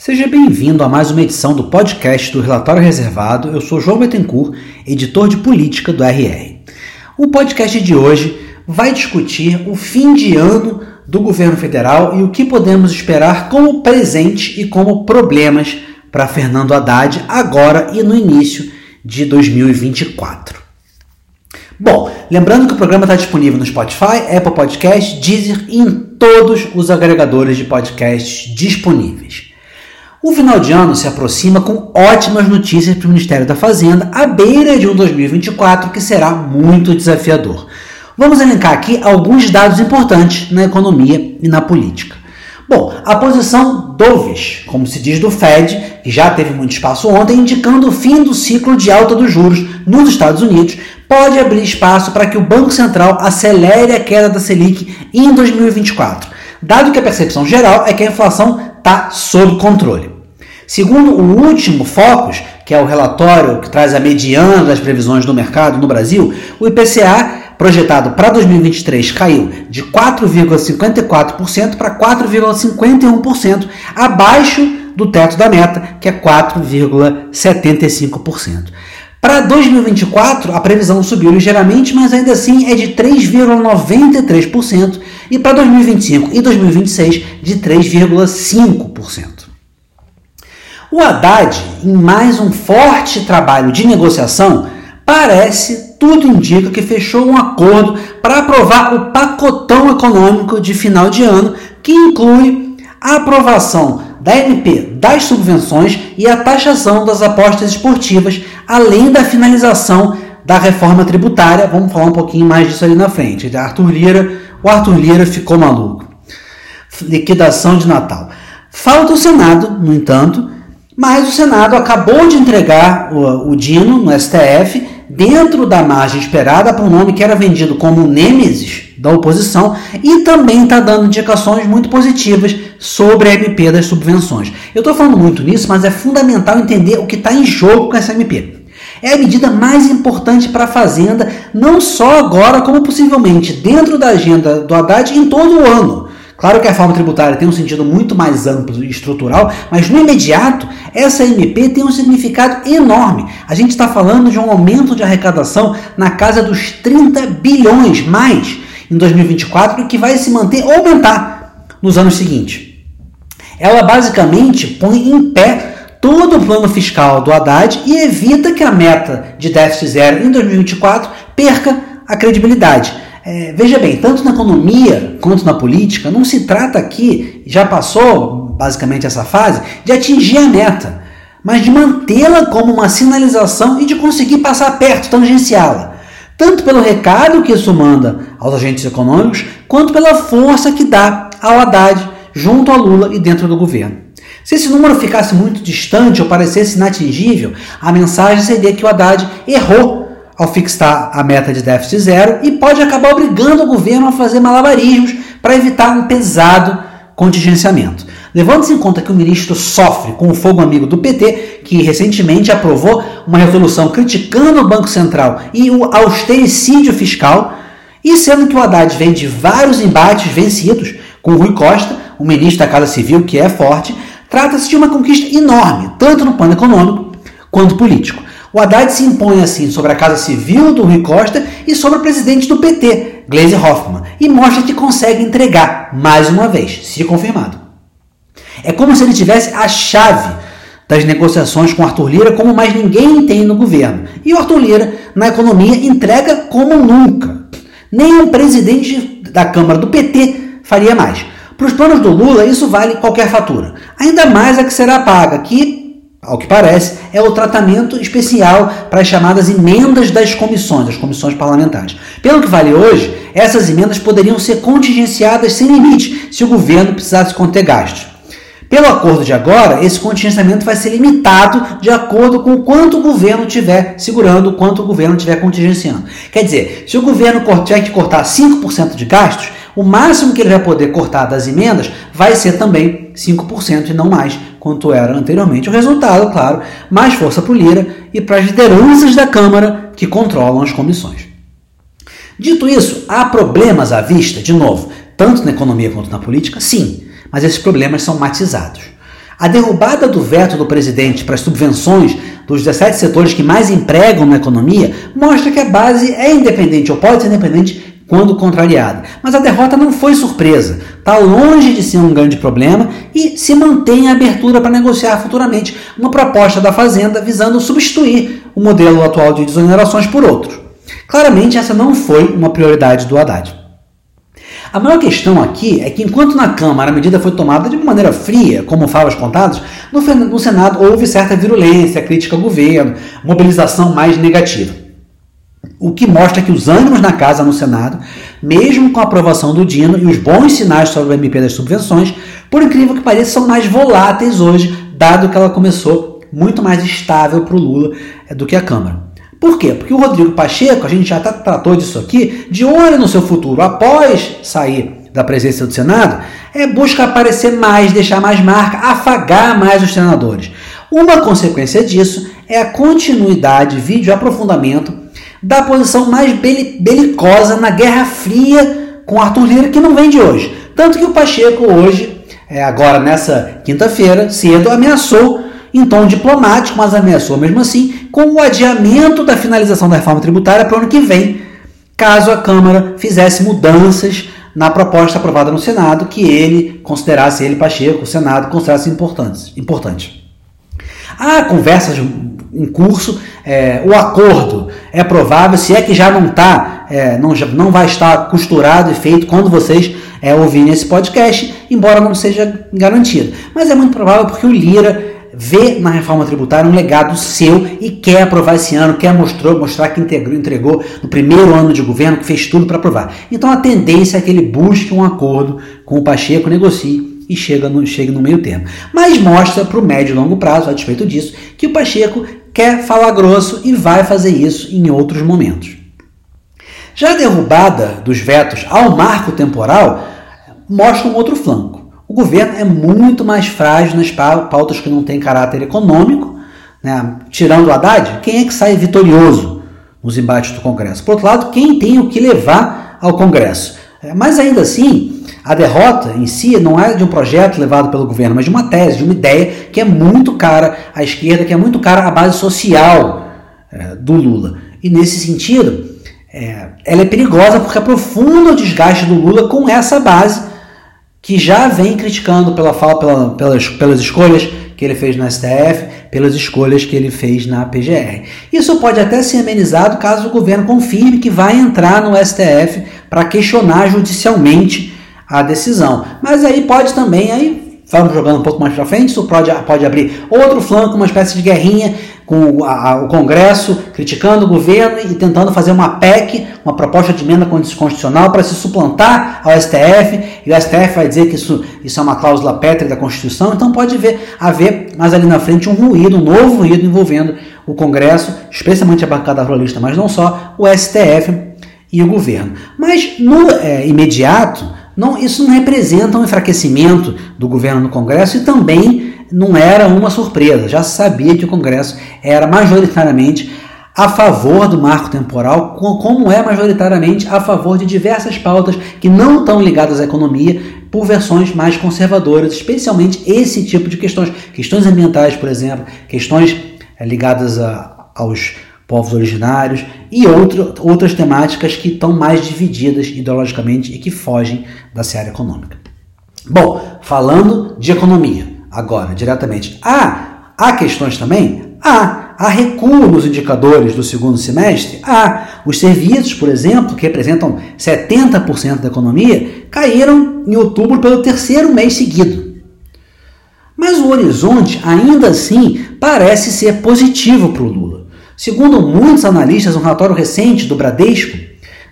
Seja bem-vindo a mais uma edição do podcast do Relatório Reservado. Eu sou João Bettencourt, editor de política do RR. O podcast de hoje vai discutir o fim de ano do governo federal e o que podemos esperar como presente e como problemas para Fernando Haddad agora e no início de 2024. Bom, lembrando que o programa está disponível no Spotify, Apple Podcast, Deezer e em todos os agregadores de podcasts disponíveis. O final de ano se aproxima com ótimas notícias para o Ministério da Fazenda, à beira de um 2024 que será muito desafiador. Vamos elencar aqui alguns dados importantes na economia e na política. Bom, a posição dovish, como se diz do Fed, que já teve muito espaço ontem, indicando o fim do ciclo de alta dos juros nos Estados Unidos, pode abrir espaço para que o Banco Central acelere a queda da Selic em 2024, dado que a percepção geral é que a inflação está sob controle. Segundo o último Focus, que é o relatório que traz a mediana das previsões do mercado no Brasil, o IPCA projetado para 2023 caiu de 4,54% para 4,51%, abaixo do teto da meta, que é 4,75%. Para 2024, a previsão subiu ligeiramente, mas ainda assim é de 3,93%, e para 2025 e 2026 de 3,5%. O Haddad, em mais um forte trabalho de negociação, parece, tudo indica que fechou um acordo para aprovar o pacotão econômico de final de ano, que inclui a aprovação da MP das subvenções e a taxação das apostas esportivas, além da finalização da reforma tributária. Vamos falar um pouquinho mais disso ali na frente. Arthur Lira, o Arthur Lira ficou maluco. Liquidação de Natal. Falta o Senado, no entanto, mas o Senado acabou de entregar o, o Dino no STF dentro da margem esperada para um nome que era vendido como Nêmesis da oposição e também está dando indicações muito positivas sobre a MP das subvenções. Eu estou falando muito nisso, mas é fundamental entender o que está em jogo com essa MP. É a medida mais importante para a Fazenda, não só agora, como possivelmente dentro da agenda do Haddad em todo o ano. Claro que a reforma tributária tem um sentido muito mais amplo e estrutural, mas no imediato, essa MP tem um significado enorme. A gente está falando de um aumento de arrecadação na casa dos 30 bilhões mais em 2024, que vai se manter ou aumentar nos anos seguintes. Ela basicamente põe em pé todo o plano fiscal do Haddad e evita que a meta de déficit zero em 2024 perca a credibilidade. É, veja bem, tanto na economia quanto na política, não se trata aqui, já passou basicamente essa fase, de atingir a meta, mas de mantê-la como uma sinalização e de conseguir passar perto, tangenciá-la. Tanto pelo recado que isso manda aos agentes econômicos, quanto pela força que dá ao Haddad junto a Lula e dentro do governo. Se esse número ficasse muito distante ou parecesse inatingível, a mensagem seria que o Haddad errou ao fixar a meta de déficit zero e pode acabar obrigando o governo a fazer malabarismos para evitar um pesado contingenciamento. Levando-se em conta que o ministro sofre com o fogo amigo do PT, que recentemente aprovou uma resolução criticando o Banco Central e o austericídio fiscal, e sendo que o Haddad vem de vários embates vencidos com Rui Costa, o ministro da Casa Civil, que é forte, trata-se de uma conquista enorme, tanto no plano econômico quanto político. O Haddad se impõe assim sobre a Casa Civil do Rui Costa e sobre o presidente do PT, Gleisi Hoffmann, e mostra que consegue entregar, mais uma vez, se confirmado. É como se ele tivesse a chave das negociações com Arthur Lira como mais ninguém tem no governo. E o Arthur Lira, na economia, entrega como nunca. Nem um presidente da Câmara do PT faria mais. Para os planos do Lula, isso vale qualquer fatura. Ainda mais a que será paga, que ao que parece, é o tratamento especial para as chamadas emendas das comissões, as comissões parlamentares. Pelo que vale hoje, essas emendas poderiam ser contingenciadas sem limite se o governo precisasse conter gastos. Pelo acordo de agora, esse contingenciamento vai ser limitado de acordo com quanto o governo tiver segurando, quanto o governo tiver contingenciando. Quer dizer, se o governo tiver que cortar 5% de gastos, o máximo que ele vai poder cortar das emendas vai ser também 5% e não mais, quanto era anteriormente. O resultado, claro, mais força para o Lira e para as lideranças da Câmara que controlam as comissões. Dito isso, há problemas à vista, de novo, tanto na economia quanto na política? Sim mas esses problemas são matizados. A derrubada do veto do presidente para as subvenções dos 17 setores que mais empregam na economia mostra que a base é independente ou pode ser independente quando contrariada. Mas a derrota não foi surpresa, está longe de ser um grande problema e se mantém a abertura para negociar futuramente uma proposta da Fazenda visando substituir o modelo atual de desonerações por outro. Claramente, essa não foi uma prioridade do Haddad. A maior questão aqui é que, enquanto na Câmara a medida foi tomada de uma maneira fria, como favas contadas, no Senado houve certa virulência, crítica ao governo, mobilização mais negativa. O que mostra que os ânimos na casa no Senado, mesmo com a aprovação do Dino e os bons sinais sobre o MP das subvenções, por incrível que pareça, são mais voláteis hoje, dado que ela começou muito mais estável para o Lula eh, do que a Câmara. Por quê? Porque o Rodrigo Pacheco, a gente já tá, tratou disso aqui, de olho no seu futuro, após sair da presença do Senado, é busca aparecer mais, deixar mais marca, afagar mais os senadores. Uma consequência disso é a continuidade, vídeo aprofundamento da posição mais belicosa na Guerra Fria com Arthur Lira, que não vem de hoje. Tanto que o Pacheco hoje, é, agora nessa quinta-feira, cedo, ameaçou em tom diplomático, mas ameaçou mesmo assim com o adiamento da finalização da reforma tributária para o ano que vem, caso a Câmara fizesse mudanças na proposta aprovada no Senado que ele considerasse, ele, Pacheco, o Senado, considerasse importantes. importante. Há conversas em curso, é, o acordo é provável, se é que já não está, é, não, não vai estar costurado e feito quando vocês é, ouvirem esse podcast, embora não seja garantido. Mas é muito provável porque o Lira vê na reforma tributária um legado seu e quer aprovar esse ano, quer mostrou, mostrar que entregou, entregou no primeiro ano de governo, que fez tudo para aprovar. Então a tendência é que ele busque um acordo com o Pacheco, negocie e chega no, chegue no meio termo. Mas mostra para o médio e longo prazo, a despeito disso, que o Pacheco quer falar grosso e vai fazer isso em outros momentos. Já derrubada dos vetos ao marco temporal mostra um outro flanco. O governo é muito mais frágil nas pautas que não têm caráter econômico. Né? Tirando o Haddad, quem é que sai vitorioso nos embates do Congresso? Por outro lado, quem tem o que levar ao Congresso? É, mas ainda assim, a derrota em si não é de um projeto levado pelo governo, mas de uma tese, de uma ideia que é muito cara à esquerda, que é muito cara à base social é, do Lula. E nesse sentido, é, ela é perigosa porque aprofunda o desgaste do Lula com essa base que já vem criticando pela pela, pelas, pelas escolhas que ele fez no STF, pelas escolhas que ele fez na PGR. Isso pode até ser amenizado caso o governo confirme que vai entrar no STF para questionar judicialmente a decisão. Mas aí pode também, aí vamos jogando um pouco mais para frente, isso pode, pode abrir outro flanco, uma espécie de guerrinha com a, o Congresso criticando o governo e tentando fazer uma PEC, uma proposta de emenda constitucional para se suplantar ao STF, e o STF vai dizer que isso, isso é uma cláusula pétrea da Constituição, então pode ver, haver mais ali na frente um ruído, um novo ruído envolvendo o Congresso, especialmente a bancada ruralista, mas não só, o STF e o governo. Mas no é, imediato, não, isso não representa um enfraquecimento do governo no Congresso e também não era uma surpresa, já sabia que o Congresso era majoritariamente a favor do marco temporal, como é majoritariamente a favor de diversas pautas que não estão ligadas à economia por versões mais conservadoras, especialmente esse tipo de questões, questões ambientais, por exemplo, questões eh, ligadas a, aos povos originários e outro, outras temáticas que estão mais divididas ideologicamente e que fogem da seara econômica. Bom, falando de economia, agora, diretamente. Há, há questões também? Há. Há recuo nos indicadores do segundo semestre? Há. Os serviços, por exemplo, que representam 70% da economia, caíram em outubro pelo terceiro mês seguido. Mas o horizonte, ainda assim, parece ser positivo para o Lula. Segundo muitos analistas, um relatório recente do Bradesco,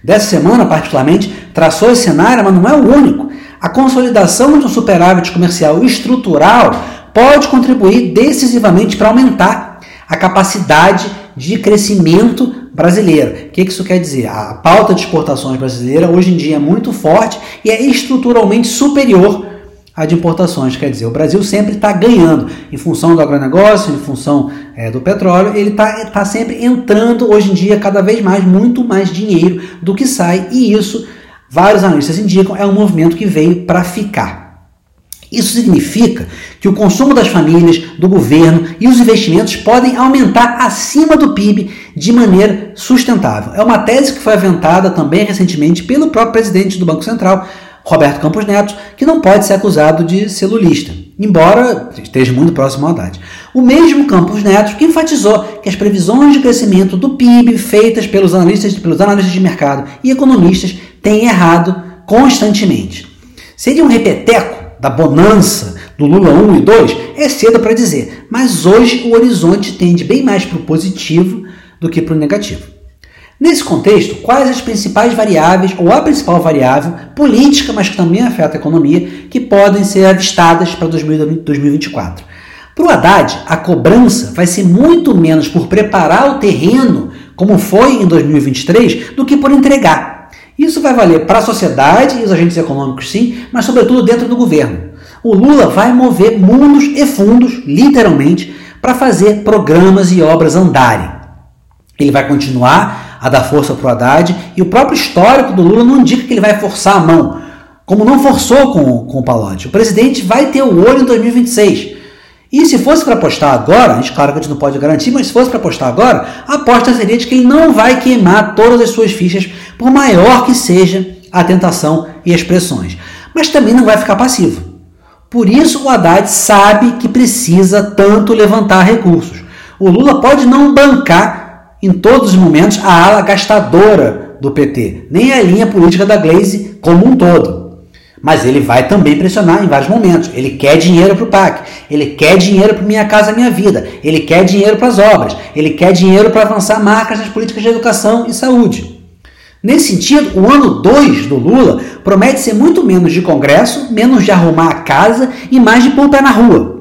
dessa semana particularmente, traçou esse cenário, mas não é o único. A consolidação de um superávit comercial estrutural pode contribuir decisivamente para aumentar a capacidade de crescimento brasileira. O que isso quer dizer? A pauta de exportações brasileira hoje em dia é muito forte e é estruturalmente superior à de importações. Quer dizer, o Brasil sempre está ganhando em função do agronegócio, em função é, do petróleo, ele está tá sempre entrando hoje em dia cada vez mais, muito mais dinheiro do que sai e isso vários analistas indicam, é um movimento que veio para ficar. Isso significa que o consumo das famílias, do governo e os investimentos podem aumentar acima do PIB de maneira sustentável. É uma tese que foi aventada também recentemente pelo próprio presidente do Banco Central, Roberto Campos Neto, que não pode ser acusado de ser lulista, embora esteja muito próximo à Haddad. O mesmo Campos Neto que enfatizou que as previsões de crescimento do PIB feitas pelos analistas, pelos analistas de mercado e economistas têm errado constantemente. Seria um repeteco da bonança do Lula 1 e 2? É cedo para dizer, mas hoje o horizonte tende bem mais para o positivo do que para o negativo. Nesse contexto, quais as principais variáveis, ou a principal variável política, mas que também afeta a economia, que podem ser avistadas para 2024? Para o Haddad, a cobrança vai ser muito menos por preparar o terreno, como foi em 2023, do que por entregar. Isso vai valer para a sociedade e os agentes econômicos, sim, mas sobretudo dentro do governo. O Lula vai mover mundos e fundos, literalmente, para fazer programas e obras andarem. Ele vai continuar a dar força para o Haddad e o próprio histórico do Lula não indica que ele vai forçar a mão, como não forçou com, com o Palote. O presidente vai ter o olho em 2026. E se fosse para apostar agora, claro que a gente não pode garantir, mas se fosse para apostar agora, a aposta seria de que ele não vai queimar todas as suas fichas, por maior que seja a tentação e as pressões. Mas também não vai ficar passivo. Por isso o Haddad sabe que precisa tanto levantar recursos. O Lula pode não bancar em todos os momentos a ala gastadora do PT, nem a linha política da Glaze como um todo. Mas ele vai também pressionar em vários momentos. Ele quer dinheiro para o PAC, ele quer dinheiro para Minha Casa Minha Vida, ele quer dinheiro para as obras, ele quer dinheiro para avançar marcas nas políticas de educação e saúde. Nesse sentido, o ano 2 do Lula promete ser muito menos de congresso, menos de arrumar a casa e mais de pôr na rua.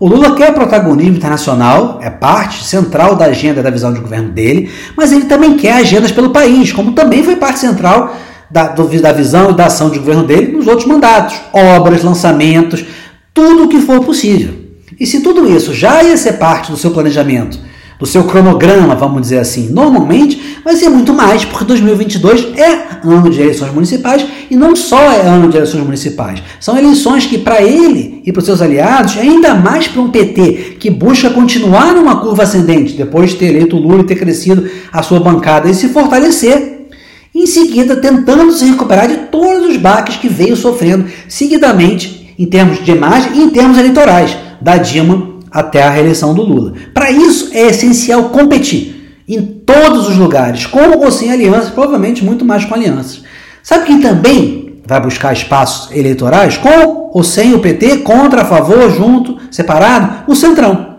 O Lula quer protagonismo internacional, é parte central da agenda da visão de governo dele, mas ele também quer agendas pelo país, como também foi parte central da, da visão e da ação de governo dele nos outros mandatos, obras, lançamentos, tudo o que for possível. E se tudo isso já ia ser parte do seu planejamento, do seu cronograma, vamos dizer assim, normalmente vai ser muito mais, porque 2022 é ano de eleições municipais e não só é ano de eleições municipais. São eleições que, para ele e para os seus aliados, ainda mais para um PT que busca continuar numa curva ascendente, depois de ter eleito o Lula e ter crescido a sua bancada e se fortalecer, em seguida tentando se recuperar de todos os baques que veio sofrendo seguidamente em termos de imagem e em termos eleitorais, da Dilma até a reeleição do Lula. Para isso é essencial competir em todos os lugares, com ou sem alianças, provavelmente muito mais com alianças. Sabe quem também vai buscar espaços eleitorais, com ou sem o PT, contra, a favor, junto, separado? O Centrão,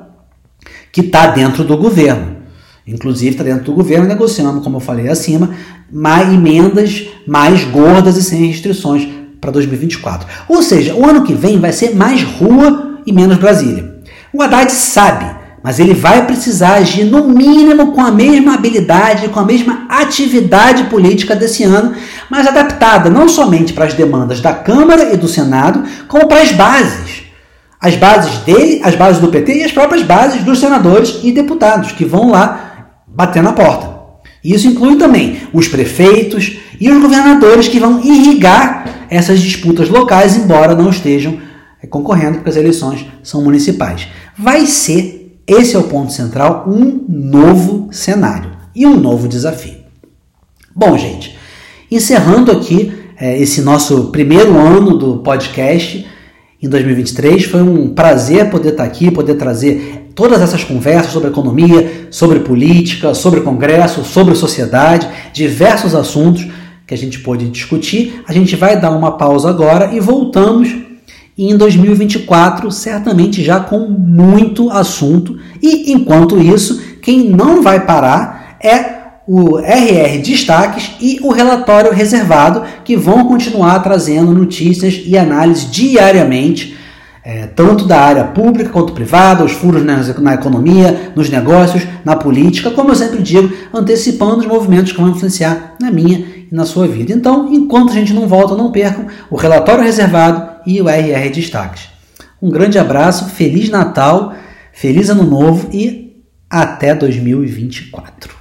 que está dentro do governo. Inclusive está dentro do governo negociando, como eu falei acima, mais emendas mais gordas e sem restrições para 2024. Ou seja, o ano que vem vai ser mais rua e menos Brasília. O Haddad sabe, mas ele vai precisar agir no mínimo com a mesma habilidade, com a mesma atividade política desse ano, mas adaptada não somente para as demandas da Câmara e do Senado, como para as bases. As bases dele, as bases do PT e as próprias bases dos senadores e deputados que vão lá bater na porta. Isso inclui também os prefeitos e os governadores que vão irrigar essas disputas locais, embora não estejam concorrendo, porque as eleições são municipais. Vai ser, esse é o ponto central, um novo cenário e um novo desafio. Bom, gente, encerrando aqui é, esse nosso primeiro ano do podcast em 2023, foi um prazer poder estar aqui, poder trazer todas essas conversas sobre economia, sobre política, sobre congresso, sobre sociedade, diversos assuntos que a gente pôde discutir. A gente vai dar uma pausa agora e voltamos em 2024, certamente já com muito assunto. E enquanto isso, quem não vai parar é o RR Destaques e o relatório reservado, que vão continuar trazendo notícias e análises diariamente é, tanto da área pública quanto privada, os furos na, na, economia, nos negócios, na política, como eu sempre digo, antecipando os movimentos que vão influenciar na minha e na sua vida. Então, enquanto a gente não volta, não percam o relatório reservado e o RR Destaques. Um grande abraço, Feliz Natal, Feliz Ano Novo e até 2024.